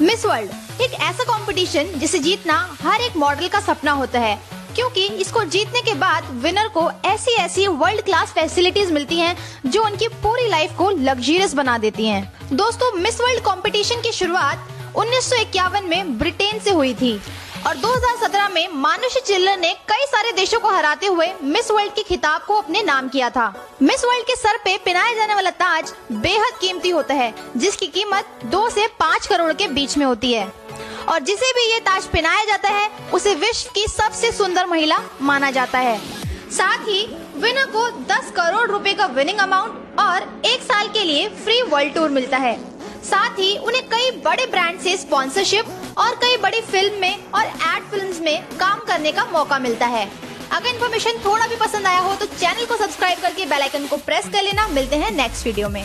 Miss world एक ऐसा competition जिसे जीतना हर एक मॉडल का सपना होता है क्योंकि इसको जीतने के बाद विनर को ऐसी ऐसी वर्ल्ड क्लास फैसिलिटीज़ मिलती हैं जो उनकी पूरी लाइफ को लग्जरियस बना देती हैं। दोस्तों मिस वर्ल्ड कंपटीशन की शुरुआत उन्नीस सौ इक्यावन में ब्रिटेन से हुई थी और 2017 में मानुषी चिल्लर ने कई सारे देशों को हराते हुए मिस वर्ल्ड के खिताब को अपने नाम किया था। मिस वर्ल्ड के सर पे पहनाया जाने वाला ताज बेहद कीमती होता है, जिसकी कीमत दो से पाँच करोड़ के बीच में होती है। और जिसे भी ये ताज पहनाया जाता है, उसे विश्व की सबसे सुंदर महिला माना जाता है। साथ ही विनर को 10 करोड़ रुपए का विनिंग अमाउंट और एक साल के लिए फ्री वर्ल्ड टूर मिलता है। साथ ही, उन्हें कई बड़े ब्रांड से स्पॉन्सरशिप और कई बड़ी फ़िल्म में और एड फ़िल्म में काम करने का मौका मिलता है। अगर इन्फॉर्मेशन थोड़ा भी पसंद आया हो तो चैनल को सब्सक्राइब करके बेल आइकन को प्रेस कर लेना। मिलते हैं नेक्स्ट वीडियो में।